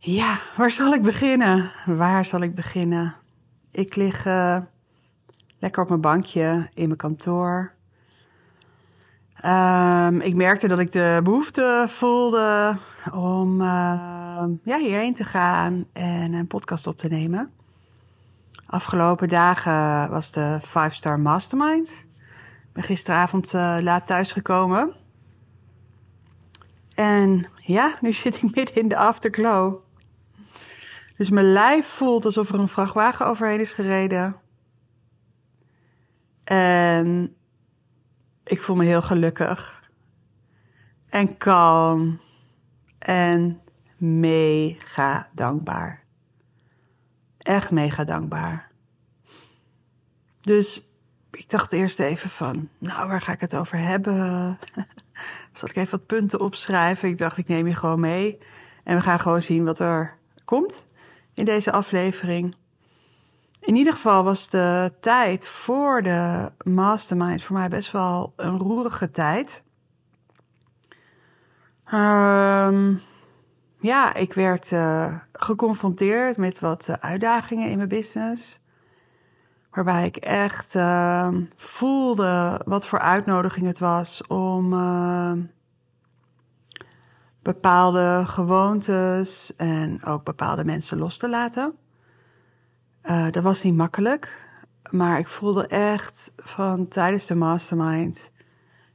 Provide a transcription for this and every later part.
Ja, waar zal ik beginnen? Waar zal ik beginnen? Ik lig uh, lekker op mijn bankje in mijn kantoor. Um, ik merkte dat ik de behoefte voelde om uh, ja, hierheen te gaan en een podcast op te nemen. Afgelopen dagen was de 5 Star Mastermind. Ik ben gisteravond uh, laat thuisgekomen. En ja, nu zit ik midden in de afterglow. Dus mijn lijf voelt alsof er een vrachtwagen overheen is gereden. En ik voel me heel gelukkig. En kalm. En mega dankbaar. Echt mega dankbaar. Dus ik dacht eerst even van, nou, waar ga ik het over hebben? Zal ik even wat punten opschrijven? Ik dacht, ik neem je gewoon mee. En we gaan gewoon zien wat er komt in deze aflevering. In ieder geval was de tijd voor de mastermind voor mij best wel een roerige tijd. Um, ja, ik werd uh, geconfronteerd met wat uitdagingen in mijn business. Waarbij ik echt uh, voelde wat voor uitnodiging het was om uh, bepaalde gewoontes en ook bepaalde mensen los te laten. Uh, dat was niet makkelijk, maar ik voelde echt van tijdens de mastermind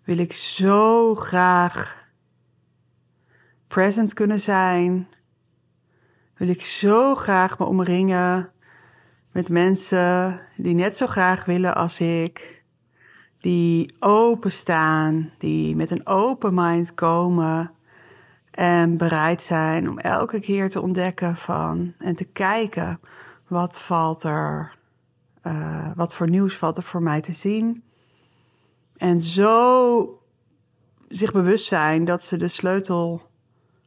wil ik zo graag present kunnen zijn. Wil ik zo graag me omringen met mensen die net zo graag willen als ik. Die openstaan, die met een open mind komen en bereid zijn om elke keer te ontdekken van en te kijken wat valt er, uh, wat voor nieuws valt er voor mij te zien. En zo zich bewust zijn dat ze de sleutel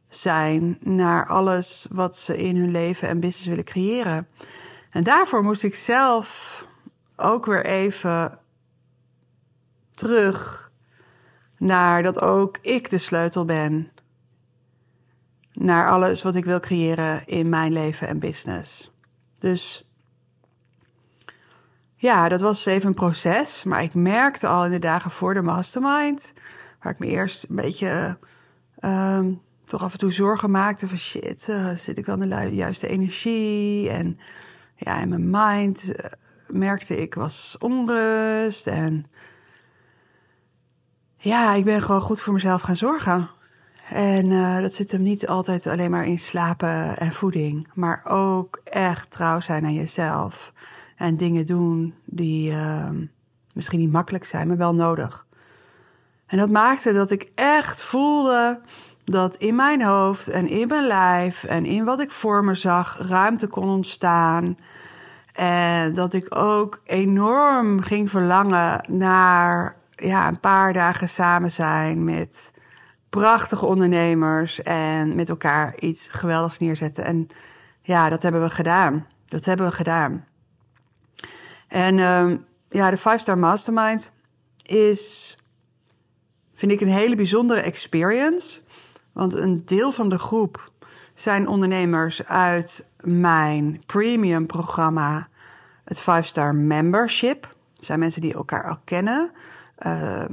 zijn naar alles wat ze in hun leven en business willen creëren. En daarvoor moest ik zelf ook weer even terug naar dat ook ik de sleutel ben naar alles wat ik wil creëren in mijn leven en business. Dus ja, dat was even een proces. Maar ik merkte al in de dagen voor de mastermind, waar ik me eerst een beetje um, toch af en toe zorgen maakte van shit, uh, zit ik wel in de juiste energie? En ja, in mijn mind uh, merkte ik was onrust en ja, ik ben gewoon goed voor mezelf gaan zorgen. En uh, dat zit hem niet altijd alleen maar in slapen en voeding, maar ook echt trouw zijn aan jezelf. En dingen doen die uh, misschien niet makkelijk zijn, maar wel nodig. En dat maakte dat ik echt voelde dat in mijn hoofd en in mijn lijf en in wat ik voor me zag ruimte kon ontstaan. En dat ik ook enorm ging verlangen naar ja, een paar dagen samen zijn met prachtige ondernemers en met elkaar iets geweldigs neerzetten. En ja, dat hebben we gedaan. Dat hebben we gedaan. En um, ja, de Five Star Mastermind is, vind ik, een hele bijzondere experience. Want een deel van de groep zijn ondernemers uit mijn premium programma, het Five Star Membership. Het zijn mensen die elkaar al kennen. Uh,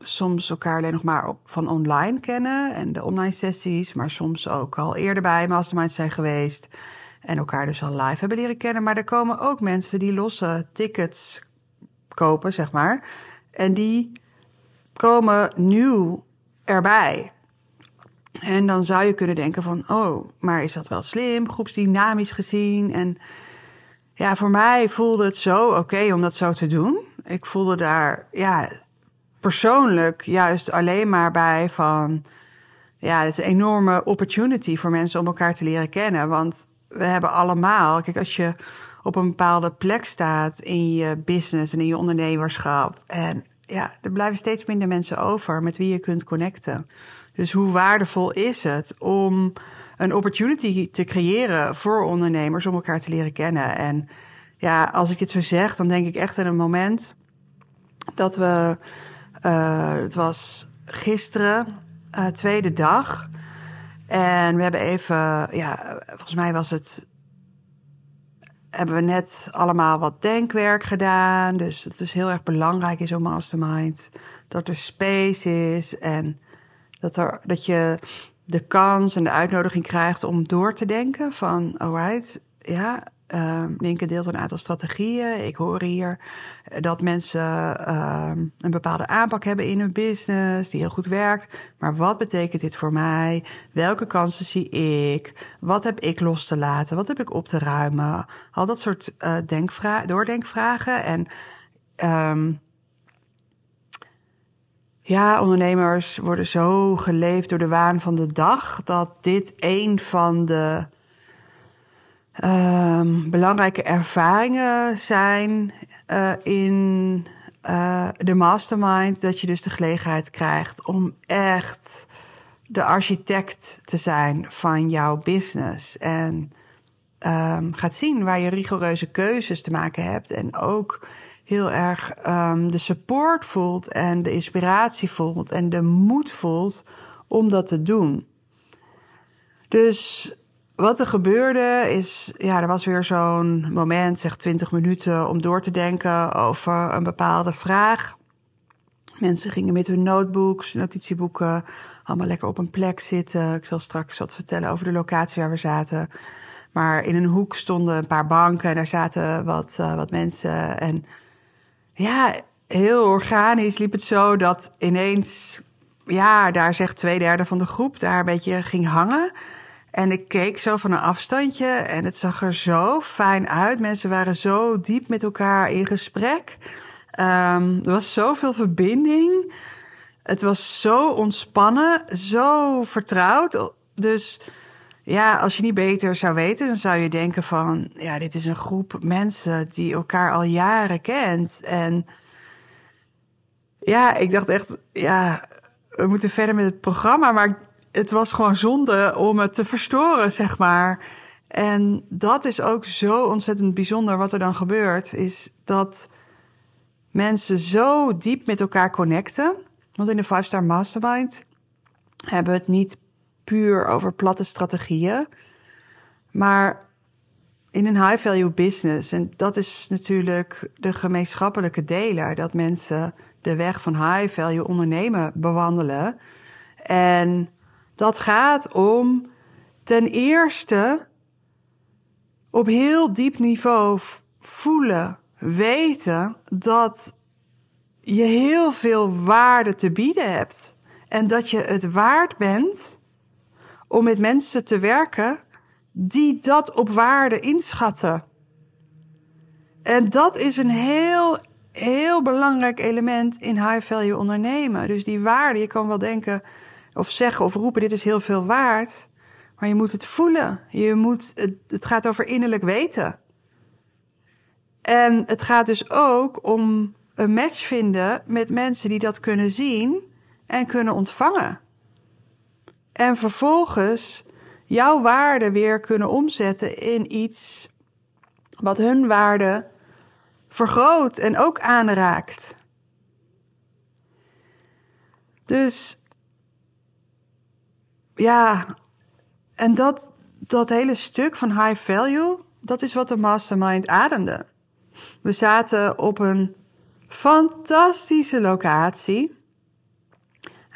soms elkaar alleen nog maar van online kennen en de online sessies, maar soms ook al eerder bij masterminds zijn geweest en elkaar dus al live hebben leren kennen. Maar er komen ook mensen die losse tickets kopen, zeg maar, en die komen nieuw erbij. En dan zou je kunnen denken van, oh, maar is dat wel slim, groepsdynamisch gezien? En ja, voor mij voelde het zo oké om dat zo te doen. Ik voelde daar, ja, persoonlijk juist alleen maar bij van... Ja, het is een enorme opportunity voor mensen om elkaar te leren kennen. Want we hebben allemaal, kijk, als je op een bepaalde plek staat in je business en in je ondernemerschap. En ja, er blijven steeds minder mensen over met wie je kunt connecten. Dus hoe waardevol is het om een opportunity te creëren voor ondernemers om elkaar te leren kennen? En ja, als ik het zo zeg, dan denk ik echt aan een moment dat we, uh, het was gisteren, uh, tweede dag. En we hebben even, ja, volgens mij was het hebben we net allemaal wat denkwerk gedaan. Dus het is heel erg belangrijk in zo'n mastermind. Dat er space is en dat, er, dat je de kans en de uitnodiging krijgt om door te denken van, alright, ja, uh, Linke deelt een aantal strategieën. Ik hoor hier dat mensen uh, een bepaalde aanpak hebben in hun business die heel goed werkt. Maar wat betekent dit voor mij? Welke kansen zie ik? Wat heb ik los te laten? Wat heb ik op te ruimen? Al dat soort uh, denkvra doordenkvragen. En um, ja, ondernemers worden zo geleefd door de waan van de dag dat dit een van de um, belangrijke ervaringen zijn uh, in uh, de mastermind. Dat je dus de gelegenheid krijgt om echt de architect te zijn van jouw business. En um, gaat zien waar je rigoureuze keuzes te maken hebt. En ook heel erg um, de support voelt en de inspiratie voelt en de moed voelt om dat te doen. Dus wat er gebeurde is, ja, er was weer zo'n moment, zeg 20 minuten, om door te denken over een bepaalde vraag. Mensen gingen met hun notebooks, notitieboeken, allemaal lekker op een plek zitten. Ik zal straks wat vertellen over de locatie waar we zaten. Maar in een hoek stonden een paar banken en daar zaten wat, uh, wat mensen. En ja, heel organisch liep het zo dat ineens, ja, daar zegt twee derde van de groep daar een beetje ging hangen. En ik keek zo van een afstandje en het zag er zo fijn uit. Mensen waren zo diep met elkaar in gesprek. Um, er was zoveel verbinding. Het was zo ontspannen, zo vertrouwd. Dus ja, als je niet beter zou weten, dan zou je denken van... ja, dit is een groep mensen die elkaar al jaren kent. En ja, ik dacht echt, ja, we moeten verder met het programma. Maar het was gewoon zonde om het te verstoren, zeg maar. En dat is ook zo ontzettend bijzonder wat er dan gebeurt. Is dat mensen zo diep met elkaar connecten. Want in de Five Star Mastermind hebben we het niet puur over platte strategieën. Maar in een high value business. En dat is natuurlijk de gemeenschappelijke deler. Dat mensen de weg van high value ondernemen bewandelen. En dat gaat om ten eerste op heel diep niveau voelen, weten dat je heel veel waarde te bieden hebt. En dat je het waard bent om met mensen te werken die dat op waarde inschatten. En dat is een heel, heel belangrijk element in high value ondernemen. Dus die waarde, je kan wel denken, of zeggen of roepen: dit is heel veel waard. Maar je moet het voelen. Je moet, het, het gaat over innerlijk weten. En het gaat dus ook om een match vinden met mensen die dat kunnen zien en kunnen ontvangen. En vervolgens jouw waarde weer kunnen omzetten in iets wat hun waarde vergroot en ook aanraakt. Dus ja, en dat, dat hele stuk van high value, dat is wat de mastermind ademde. We zaten op een fantastische locatie.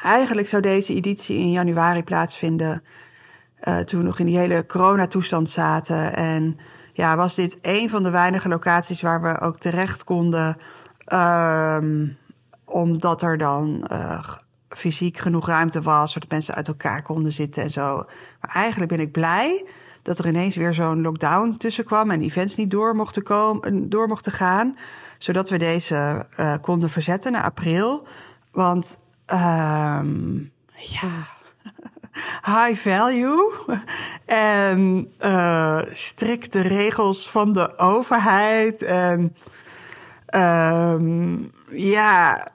Eigenlijk zou deze editie in januari plaatsvinden. Uh, toen we nog in die hele coronatoestand zaten. En ja, was dit een van de weinige locaties waar we ook terecht konden. Um, omdat er dan uh, fysiek genoeg ruimte was, zodat mensen uit elkaar konden zitten en zo. Maar eigenlijk ben ik blij dat er ineens weer zo'n lockdown tussen kwam en events niet door mochten, komen, door mochten gaan, zodat we deze uh, konden verzetten naar april. Want um, ja, high value en uh, strikte regels van de overheid en um, ja,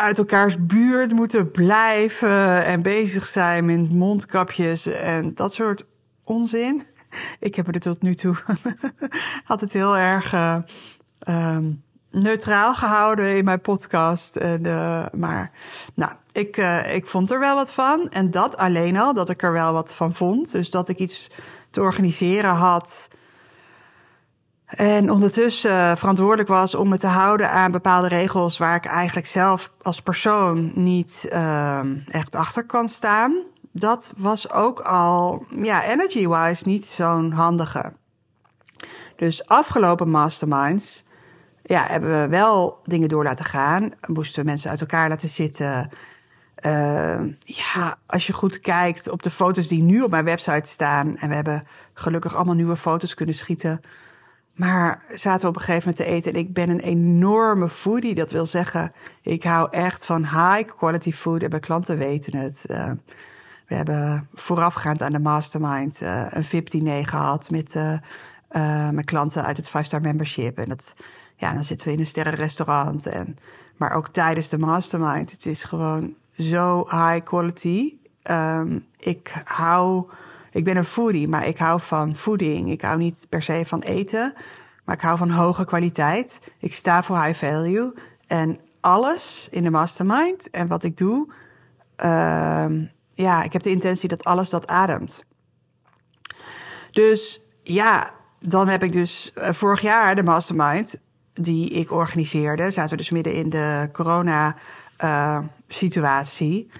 uit elkaars buurt moeten blijven en bezig zijn met mondkapjes en dat soort onzin. Ik heb er tot nu toe altijd heel erg uh, um, neutraal gehouden in mijn podcast. En, uh, maar nou, ik, uh, ik vond er wel wat van. En dat alleen al, dat ik er wel wat van vond. Dus dat ik iets te organiseren had. En ondertussen verantwoordelijk was om me te houden aan bepaalde regels waar ik eigenlijk zelf als persoon niet uh, echt achter kan staan. Dat was ook al, ja, energy-wise niet zo'n handige. Dus afgelopen masterminds ja, hebben we wel dingen door laten gaan. Moesten we mensen uit elkaar laten zitten. Uh, ja, als je goed kijkt op de foto's die nu op mijn website staan. En we hebben gelukkig allemaal nieuwe foto's kunnen schieten. Maar zaten we op een gegeven moment te eten. En ik ben een enorme foodie. Dat wil zeggen, ik hou echt van high quality food. En mijn klanten weten het. Uh, we hebben voorafgaand aan de mastermind uh, een VIP-diner gehad met uh, mijn klanten uit het 5-star membership. En dat ja, dan zitten we in een sterrenrestaurant. En, maar ook tijdens de mastermind. Het is gewoon zo high quality. Um, ik hou, ik ben een foodie, maar ik hou van voeding. Ik hou niet per se van eten, maar ik hou van hoge kwaliteit. Ik sta voor high value. En alles in de mastermind en wat ik doe, um, ja, ik heb de intentie dat alles dat ademt. Dus ja, dan heb ik dus uh, vorig jaar de mastermind die ik organiseerde, zaten we dus midden in de corona-situatie. Uh,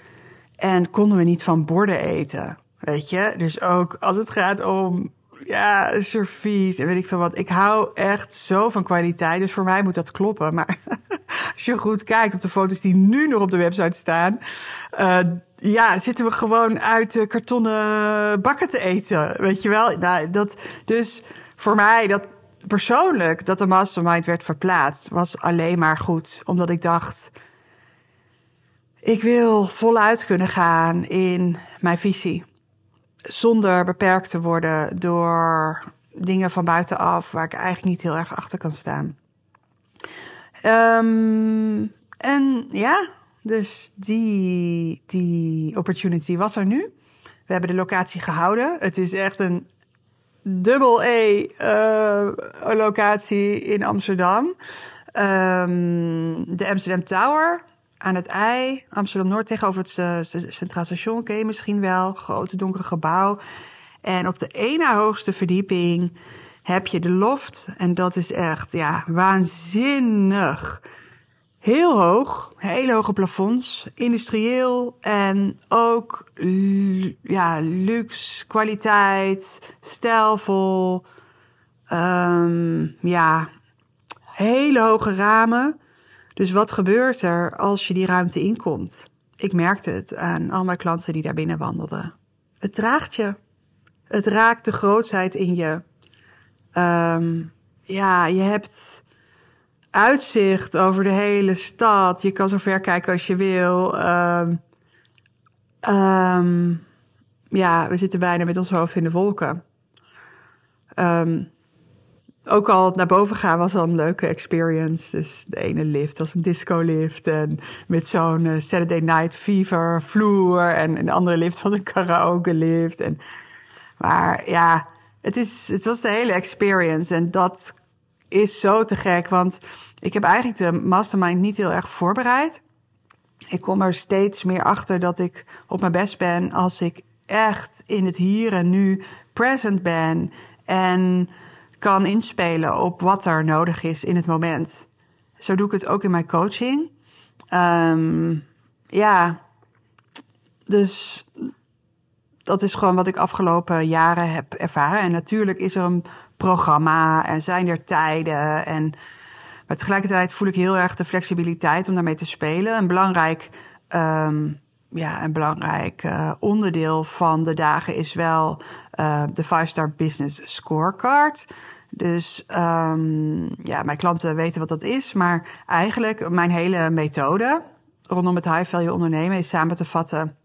en konden we niet van borden eten. Weet je? Dus ook als het gaat om ja, servies en weet ik veel wat. Ik hou echt zo van kwaliteit. Dus voor mij moet dat kloppen. Maar als je goed kijkt op de foto's die nu nog op de website staan. Uh, ja, zitten we gewoon uit de kartonnen bakken te eten. Weet je wel? Nou, dat, dus voor mij, dat, persoonlijk dat de mastermind werd verplaatst, was alleen maar goed. Omdat ik dacht, ik wil voluit kunnen gaan in mijn visie. Zonder beperkt te worden door dingen van buitenaf waar ik eigenlijk niet heel erg achter kan staan. Um, en ja, dus die, die opportunity was er nu. We hebben de locatie gehouden. Het is echt een dubbel E uh, locatie in Amsterdam. Um, de Amsterdam Tower aan het IJ, Amsterdam Noord, tegenover het uh, Centraal Station, ken misschien wel. Grote donkere gebouw. En op de ene hoogste verdieping heb je de loft. En dat is echt, ja, waanzinnig. Heel hoog, hele hoge plafonds, industrieel en ook ja, luxe, kwaliteit, stijlvol. Um, ja, hele hoge ramen. Dus wat gebeurt er als je die ruimte inkomt? Ik merkte het aan al mijn klanten die daar binnen wandelden. Het draagt je. Het raakt de grootheid in je. Um, ja, je hebt uitzicht over de hele stad. Je kan zo ver kijken als je wil. Um, um, ja, we zitten bijna met ons hoofd in de wolken. Um, ook al naar boven gaan was al een leuke experience. Dus de ene lift was een disco lift. En met zo'n uh, Saturday Night Fever vloer. En, de andere lift was een karaoke lift. En, maar ja, het, is, het was de hele experience. En dat is zo te gek. Want ik heb eigenlijk de mastermind niet heel erg voorbereid. Ik kom er steeds meer achter dat ik op mijn best ben als ik echt in het hier en nu present ben. En kan inspelen op wat er nodig is in het moment. Zo doe ik het ook in mijn coaching. Um, ja, dus dat is gewoon wat ik afgelopen jaren heb ervaren. En natuurlijk is er een programma en zijn er tijden. En, maar tegelijkertijd voel ik heel erg de flexibiliteit om daarmee te spelen. Een belangrijk, um, ja, een belangrijk uh, onderdeel van de dagen is wel uh, de 5-star business scorecard. Dus um, ja, mijn klanten weten wat dat is. Maar eigenlijk mijn hele methode rondom het high value ondernemen is samen te vatten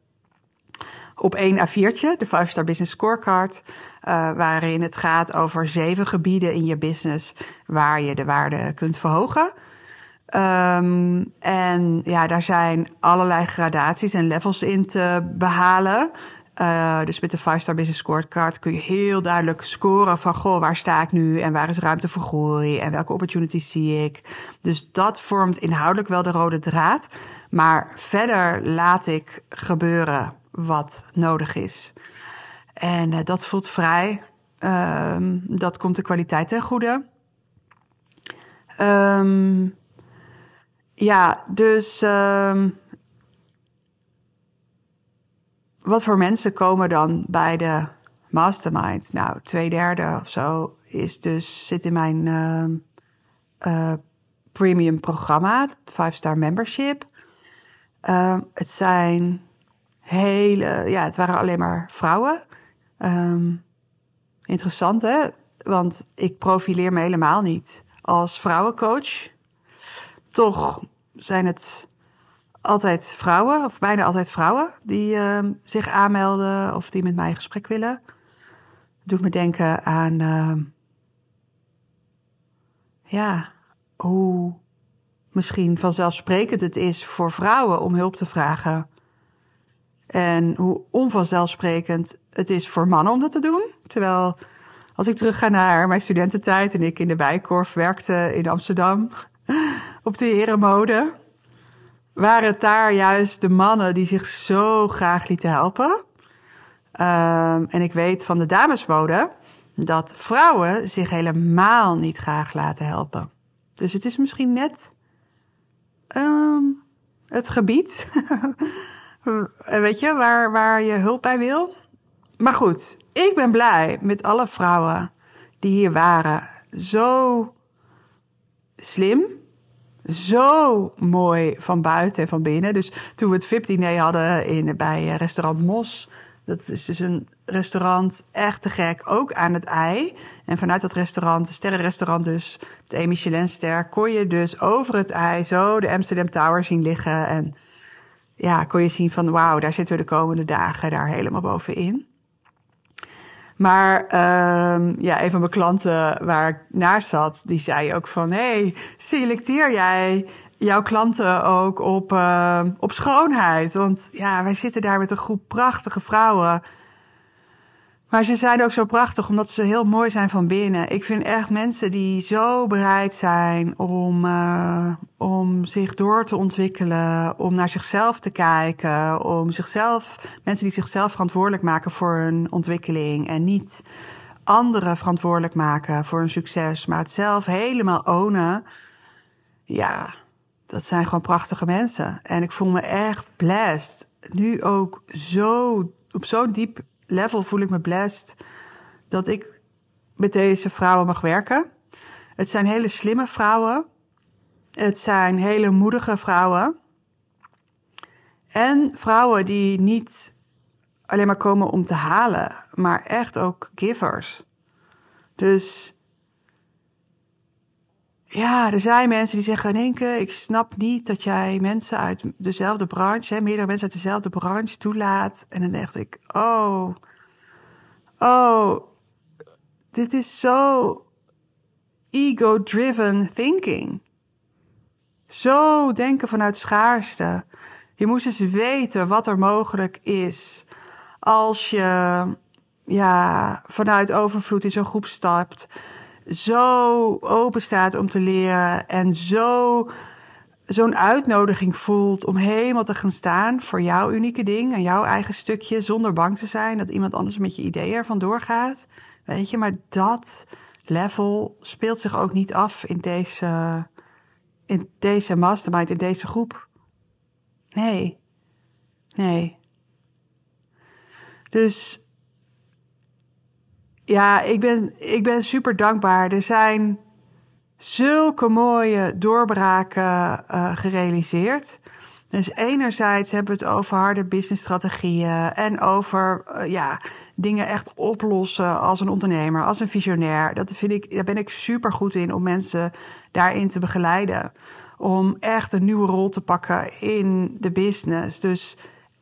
op één A4'tje, de 5 Star Business Scorecard, uh, waarin het gaat over zeven gebieden in je business waar je de waarde kunt verhogen. Um, en ja, daar zijn allerlei gradaties en levels in te behalen. Uh, dus met de 5-star business scorecard kun je heel duidelijk scoren van goh, waar sta ik nu en waar is ruimte voor groei en welke opportunities zie ik. Dus dat vormt inhoudelijk wel de rode draad. Maar verder laat ik gebeuren wat nodig is. En uh, dat voelt vrij. Um, dat komt de kwaliteit ten goede. Um, ja, dus um, wat voor mensen komen dan bij de mastermind? Nou, twee derde of zo is dus, zit in mijn uh, uh, premium programma, 5-star membership. Uh, het zijn hele, ja, het waren alleen maar vrouwen. Interessant hè, want ik profileer me helemaal niet als vrouwencoach. Toch zijn het altijd vrouwen, of bijna altijd vrouwen, die uh, zich aanmelden of die met mij in gesprek willen. Doet me denken aan, uh, ja, hoe misschien vanzelfsprekend het is voor vrouwen om hulp te vragen. En hoe onvanzelfsprekend het is voor mannen om dat te doen. Terwijl als ik terug ga naar mijn studententijd en ik in de Bijkorf werkte in Amsterdam op de herenmode waren het daar juist de mannen die zich zo graag lieten helpen. Um, en ik weet van de damesmode dat vrouwen zich helemaal niet graag laten helpen. Dus het is misschien net um, het gebied, weet je, waar, waar je hulp bij wil. Maar goed, ik ben blij met alle vrouwen die hier waren. Zo slim, zo mooi van buiten en van binnen. Dus toen we het VIP-diner hadden in, bij eh, restaurant Mos... dat is dus een restaurant, echt te gek, ook aan het ei. En vanuit dat restaurant, een sterrenrestaurant dus, het E Michelin-ster... kon je dus over het ei zo de Amsterdam Tower zien liggen... en ja, kon je zien van wauw, daar zitten we de komende dagen daar helemaal bovenin. Maar um, ja, een van mijn klanten waar ik naar zat, die zei ook van... hey, selecteer jij jouw klanten ook op, uh, op schoonheid? Want ja, wij zitten daar met een groep prachtige vrouwen... Maar ze zijn ook zo prachtig omdat ze heel mooi zijn van binnen. Ik vind echt mensen die zo bereid zijn om, uh, om zich door te ontwikkelen, om naar zichzelf te kijken, om zichzelf, mensen die zichzelf verantwoordelijk maken voor hun ontwikkeling en niet anderen verantwoordelijk maken voor hun succes, maar het zelf helemaal ownen. Ja, dat zijn gewoon prachtige mensen. En ik voel me echt blessed. Nu ook zo, op zo'n diep level voel ik me blessed dat ik met deze vrouwen mag werken. Het zijn hele slimme vrouwen. Het zijn hele moedige vrouwen. En vrouwen die niet alleen maar komen om te halen, maar echt ook givers. Dus ja, er zijn mensen die zeggen: Nienke, ik snap niet dat jij mensen uit dezelfde branche, hè, meerdere mensen uit dezelfde branche toelaat. En dan dacht ik: Oh, oh, dit is zo ego-driven thinking. Zo denken vanuit schaarste. Je moest eens weten wat er mogelijk is als je ja, vanuit overvloed in zo'n groep stapt zo open staat om te leren en zo zo'n uitnodiging voelt om helemaal te gaan staan voor jouw unieke ding en jouw eigen stukje, zonder bang te zijn dat iemand anders met je ideeën ervan doorgaat. Weet je, maar dat level speelt zich ook niet af in deze, in deze mastermind, in deze groep. Nee. Nee. Dus ja, ik ben, ik ben super dankbaar. Er zijn zulke mooie doorbraken uh, gerealiseerd. Dus enerzijds hebben we het over harde businessstrategieën en over uh, ja, dingen echt oplossen als een ondernemer, als een visionair. Dat vind ik, daar ben ik super goed in om mensen daarin te begeleiden. Om echt een nieuwe rol te pakken in de business. Dus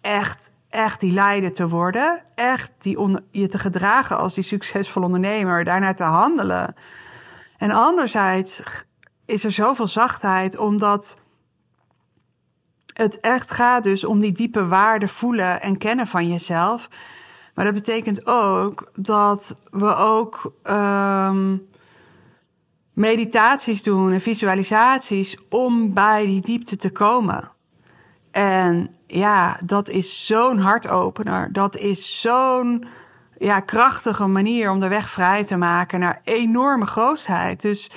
echt echt die leider te worden. Echt die je te gedragen als die succesvolle ondernemer. Daarna te handelen. En anderzijds is er zoveel zachtheid, omdat het echt gaat dus om die diepe waarde voelen en kennen van jezelf. Maar dat betekent ook dat we ook um, meditaties doen en visualisaties om bij die diepte te komen. En ja, dat is zo'n hartopener. Dat is zo'n ja, krachtige manier om de weg vrij te maken naar enorme grootheid. Dus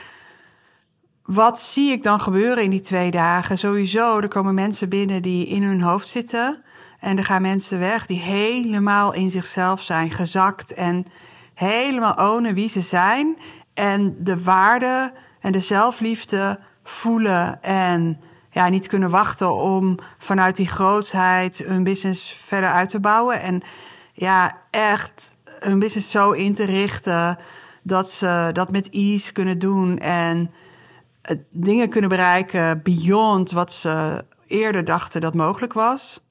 wat zie ik dan gebeuren in die twee dagen? Sowieso, er komen mensen binnen die in hun hoofd zitten. En er gaan mensen weg die helemaal in zichzelf zijn gezakt. En helemaal ownen wie ze zijn. En de waarde en de zelfliefde voelen. En ja, niet kunnen wachten om vanuit die grootheid hun business verder uit te bouwen. En ja, echt hun business zo in te richten dat ze dat met ease kunnen doen. En dingen kunnen bereiken beyond wat ze eerder dachten dat mogelijk was.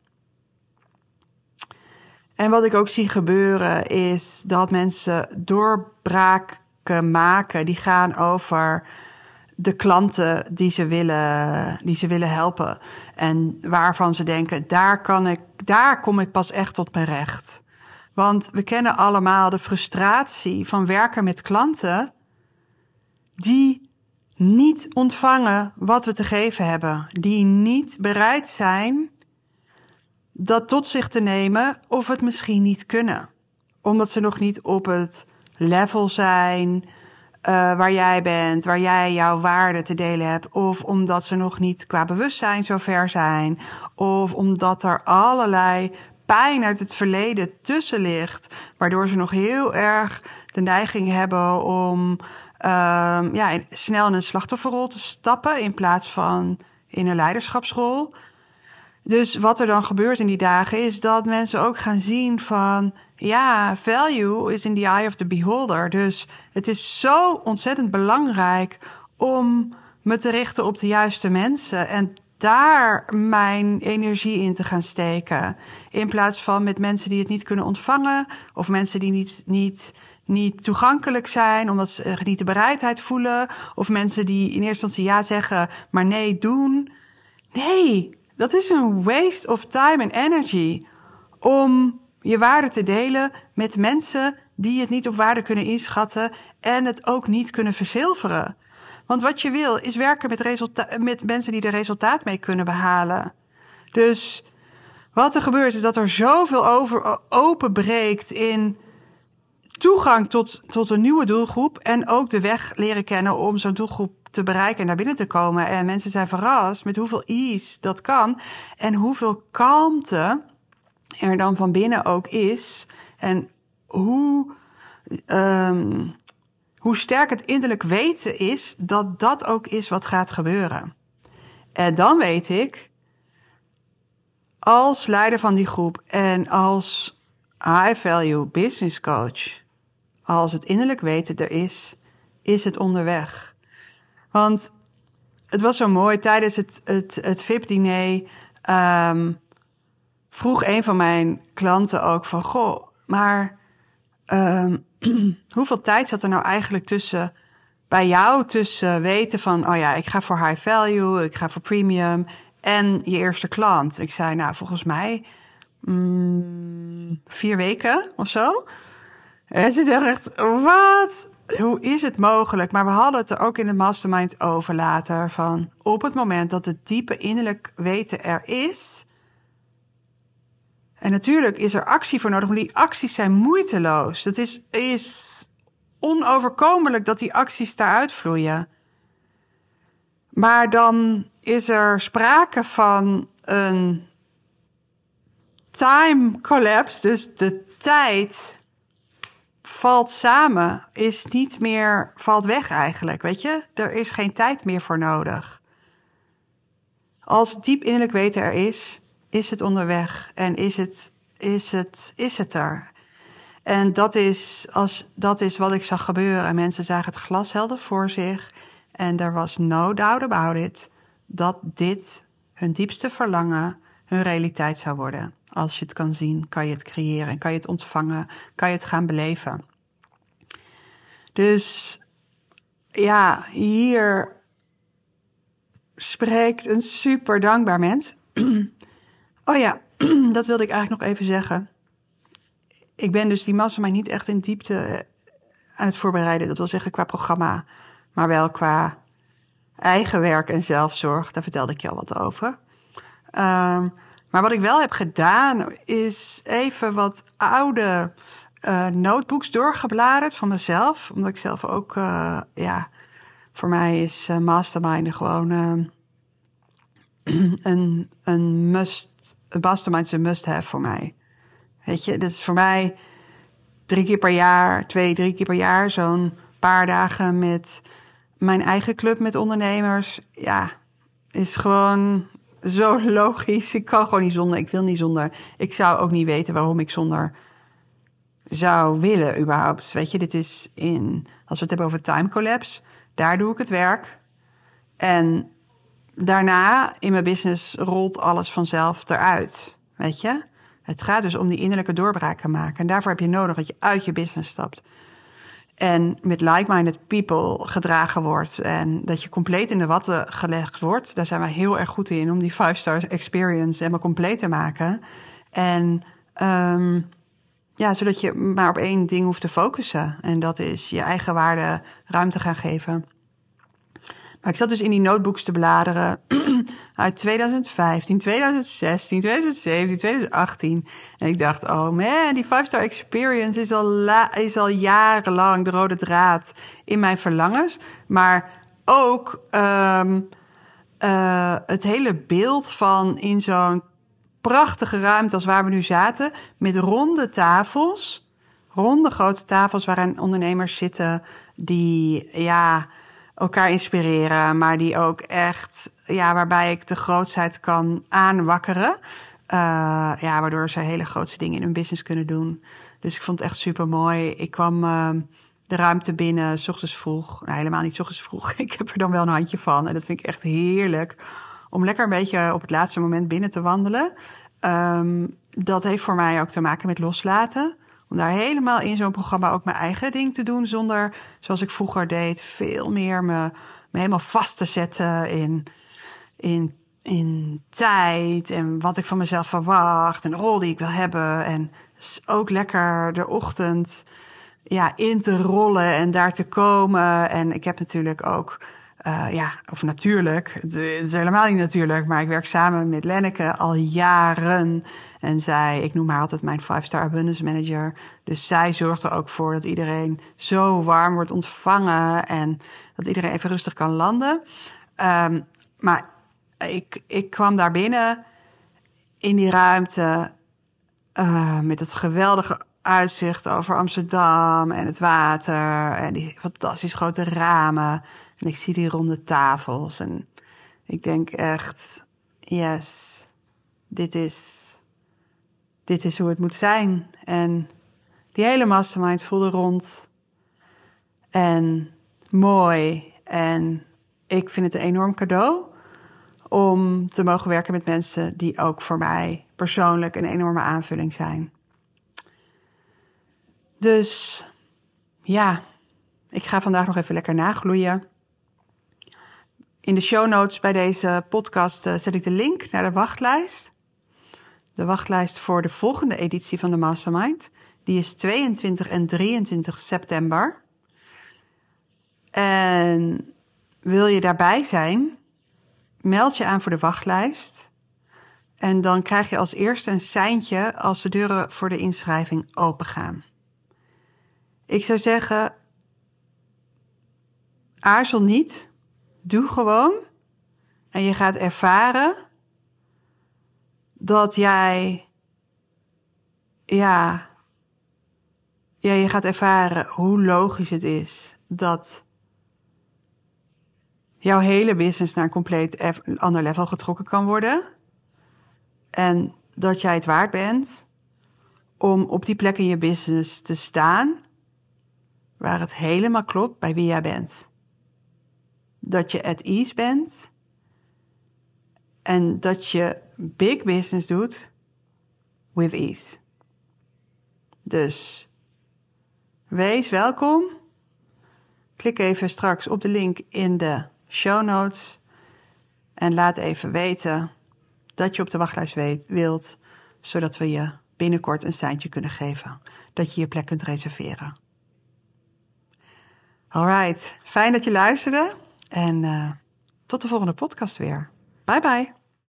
En wat ik ook zie gebeuren is dat mensen doorbraken maken die gaan over de klanten die ze willen, die ze willen helpen. En waarvan ze denken, daar, kan ik, daar kom ik pas echt tot mijn recht. Want we kennen allemaal de frustratie van werken met klanten die niet ontvangen wat we te geven hebben, die niet bereid zijn dat tot zich te nemen of het misschien niet kunnen, omdat ze nog niet op het level zijn uh, waar jij bent, waar jij jouw waarde te delen hebt, of omdat ze nog niet qua bewustzijn zo ver zijn, of omdat er allerlei pijn uit het verleden tussen ligt, waardoor ze nog heel erg de neiging hebben om um, ja, snel in een slachtofferrol te stappen in plaats van in een leiderschapsrol. Dus wat er dan gebeurt in die dagen is dat mensen ook gaan zien van ja, value is in the eye of the beholder. Dus het is zo ontzettend belangrijk om me te richten op de juiste mensen en daar mijn energie in te gaan steken. In plaats van met mensen die het niet kunnen ontvangen of mensen die niet, niet niet toegankelijk zijn, omdat ze niet de bereidheid voelen. Of mensen die in eerste instantie ja zeggen, maar nee doen. Nee, dat is een waste of time en energy om je waarde te delen met mensen die het niet op waarde kunnen inschatten en het ook niet kunnen verzilveren. Want wat je wil is werken met, met mensen die er resultaat mee kunnen behalen. Dus wat er gebeurt is dat er zoveel over openbreekt in toegang tot, tot een nieuwe doelgroep en ook de weg leren kennen om zo'n doelgroep te bereiken en naar binnen te komen. En mensen zijn verrast met hoeveel ease dat kan en hoeveel kalmte er dan van binnen ook is. En hoe, um, hoe sterk het innerlijk weten is dat dat ook is wat gaat gebeuren. En dan weet ik, als leider van die groep en als high value business coach als het innerlijk weten er is, is het onderweg. Want het was zo mooi, tijdens het, het, het VIP-diner um, vroeg een van mijn klanten ook van... Goh, maar um, hoeveel tijd zat er nou eigenlijk tussen bij jou tussen weten van, oh ja, ik ga voor high value, ik ga voor premium en je eerste klant. Ik zei, nou, volgens mij mm, vier weken of zo. En ze dacht echt, wat? Hoe is het mogelijk? Maar we hadden het er ook in de mastermind over later. Van op het moment dat het diepe innerlijk weten er is. En natuurlijk is er actie voor nodig, maar die acties zijn moeiteloos. Het is, is onoverkomelijk dat die acties daaruit vloeien. Maar dan is er sprake van een time collapse, dus de tijd valt samen, is niet meer, valt weg eigenlijk, weet je? Er is geen tijd meer voor nodig. Als diep innerlijk weten er is, is het onderweg en is het, is het, is het er. En dat is, als, dat is wat ik zag gebeuren. En mensen zagen het glas helder voor zich. En er was no doubt about it dat dit hun diepste verlangen hun realiteit zou worden. Als je het kan zien, kan je het creëren en kan je het ontvangen, kan je het gaan beleven. Dus ja, hier spreekt een super dankbaar mens. oh ja, dat wilde ik eigenlijk nog even zeggen. Ik ben dus die massa maar niet echt in diepte eh, aan het voorbereiden. Dat wil zeggen qua programma, maar wel qua eigen werk en zelfzorg. Daar vertelde ik je al wat over. Um, maar wat ik wel heb gedaan, is even wat oude uh, notebooks doorgebladerd van mezelf. Omdat ik zelf ook, uh, ja, voor mij is uh, mastermind gewoon een, een must. Een mastermind is een must-have voor mij. Weet je, dat is voor mij drie keer per jaar, twee, drie keer per jaar, zo'n paar dagen met mijn eigen club met ondernemers. Ja, is gewoon zo logisch. Ik kan gewoon niet zonder. Ik wil niet zonder. Ik zou ook niet weten waarom ik zonder zou willen überhaupt. Weet je, dit is in... Als we het hebben over time collapse, daar doe ik het werk. En daarna in mijn business rolt alles vanzelf eruit. Weet je? Het gaat dus om die innerlijke doorbraken maken. En daarvoor heb je nodig dat je uit je business stapt en met like-minded people gedragen wordt en dat je compleet in de watten gelegd wordt, daar zijn we heel erg goed in om die five stars experience helemaal compleet te maken. En um, ja, zodat je maar op één ding hoeft te focussen. En dat is je eigen waarde ruimte gaan geven. Ik zat dus in die notebooks te bladeren uit 2015, 2016, 2017, 2018. En ik dacht, oh man, die 5-star experience is al, is al jarenlang de rode draad in mijn verlangens. Maar ook um, uh, het hele beeld van in zo'n prachtige ruimte als waar we nu zaten, met ronde tafels, ronde grote tafels waarin ondernemers zitten die, ja elkaar inspireren, maar die ook echt, ja, waarbij ik de grootheid kan aanwakkeren. Uh, ja, waardoor ze hele grootste dingen in hun business kunnen doen. Dus ik vond het echt super mooi. Ik kwam uh, de ruimte binnen, s ochtends vroeg. Nou, helemaal niet s ochtends vroeg. Ik heb er dan wel een handje van. En dat vind ik echt heerlijk. Om lekker een beetje op het laatste moment binnen te wandelen. Um, dat heeft voor mij ook te maken met loslaten. Om daar helemaal in zo'n programma ook mijn eigen ding te doen. Zonder, zoals ik vroeger deed, veel meer me, me helemaal vast te zetten in, in, in tijd. En wat ik van mezelf verwacht. En de rol die ik wil hebben. En ook lekker de ochtend ja, in te rollen en daar te komen. En ik heb natuurlijk ook. Uh, ja, of natuurlijk, het is helemaal niet natuurlijk, maar ik werk samen met Lenneke al jaren. En zij, ik noem haar altijd mijn five-star abundance manager. Dus zij zorgt er ook voor dat iedereen zo warm wordt ontvangen en dat iedereen even rustig kan landen. Um, maar ik, ik kwam daar binnen in die ruimte uh, met het geweldige uitzicht over Amsterdam en het water en die fantastisch grote ramen. En ik zie die ronde tafels en ik denk echt, yes, dit is dit is hoe het moet zijn. En die hele mastermind voelde rond en mooi. En ik vind het een enorm cadeau om te mogen werken met mensen die ook voor mij persoonlijk een enorme aanvulling zijn. Dus ja, ik ga vandaag nog even lekker nagloeien. In de show notes bij deze podcast eh, zet ik de link naar de wachtlijst de wachtlijst voor de volgende editie van de Mastermind. Die is 22 en 23 september. En wil je daarbij zijn, meld je aan voor de wachtlijst. En dan krijg je als eerste een seintje als de deuren voor de inschrijving opengaan. Ik zou zeggen, aarzel niet, doe gewoon. En je gaat ervaren dat jij, ja, ja, je gaat ervaren hoe logisch het is dat jouw hele business naar een compleet ander level getrokken kan worden. En dat jij het waard bent om op die plek in je business te staan waar het helemaal klopt bij wie jij bent. Dat je at ease bent en dat je big business doet with ease. Dus wees welkom. Klik even straks op de link in de show notes en laat even weten dat je op de wachtlijst weet, wilt, zodat we je binnenkort een seintje kunnen geven dat je je plek kunt reserveren. Alright, fijn dat je luisterde en uh, tot de volgende podcast weer. Bye bye.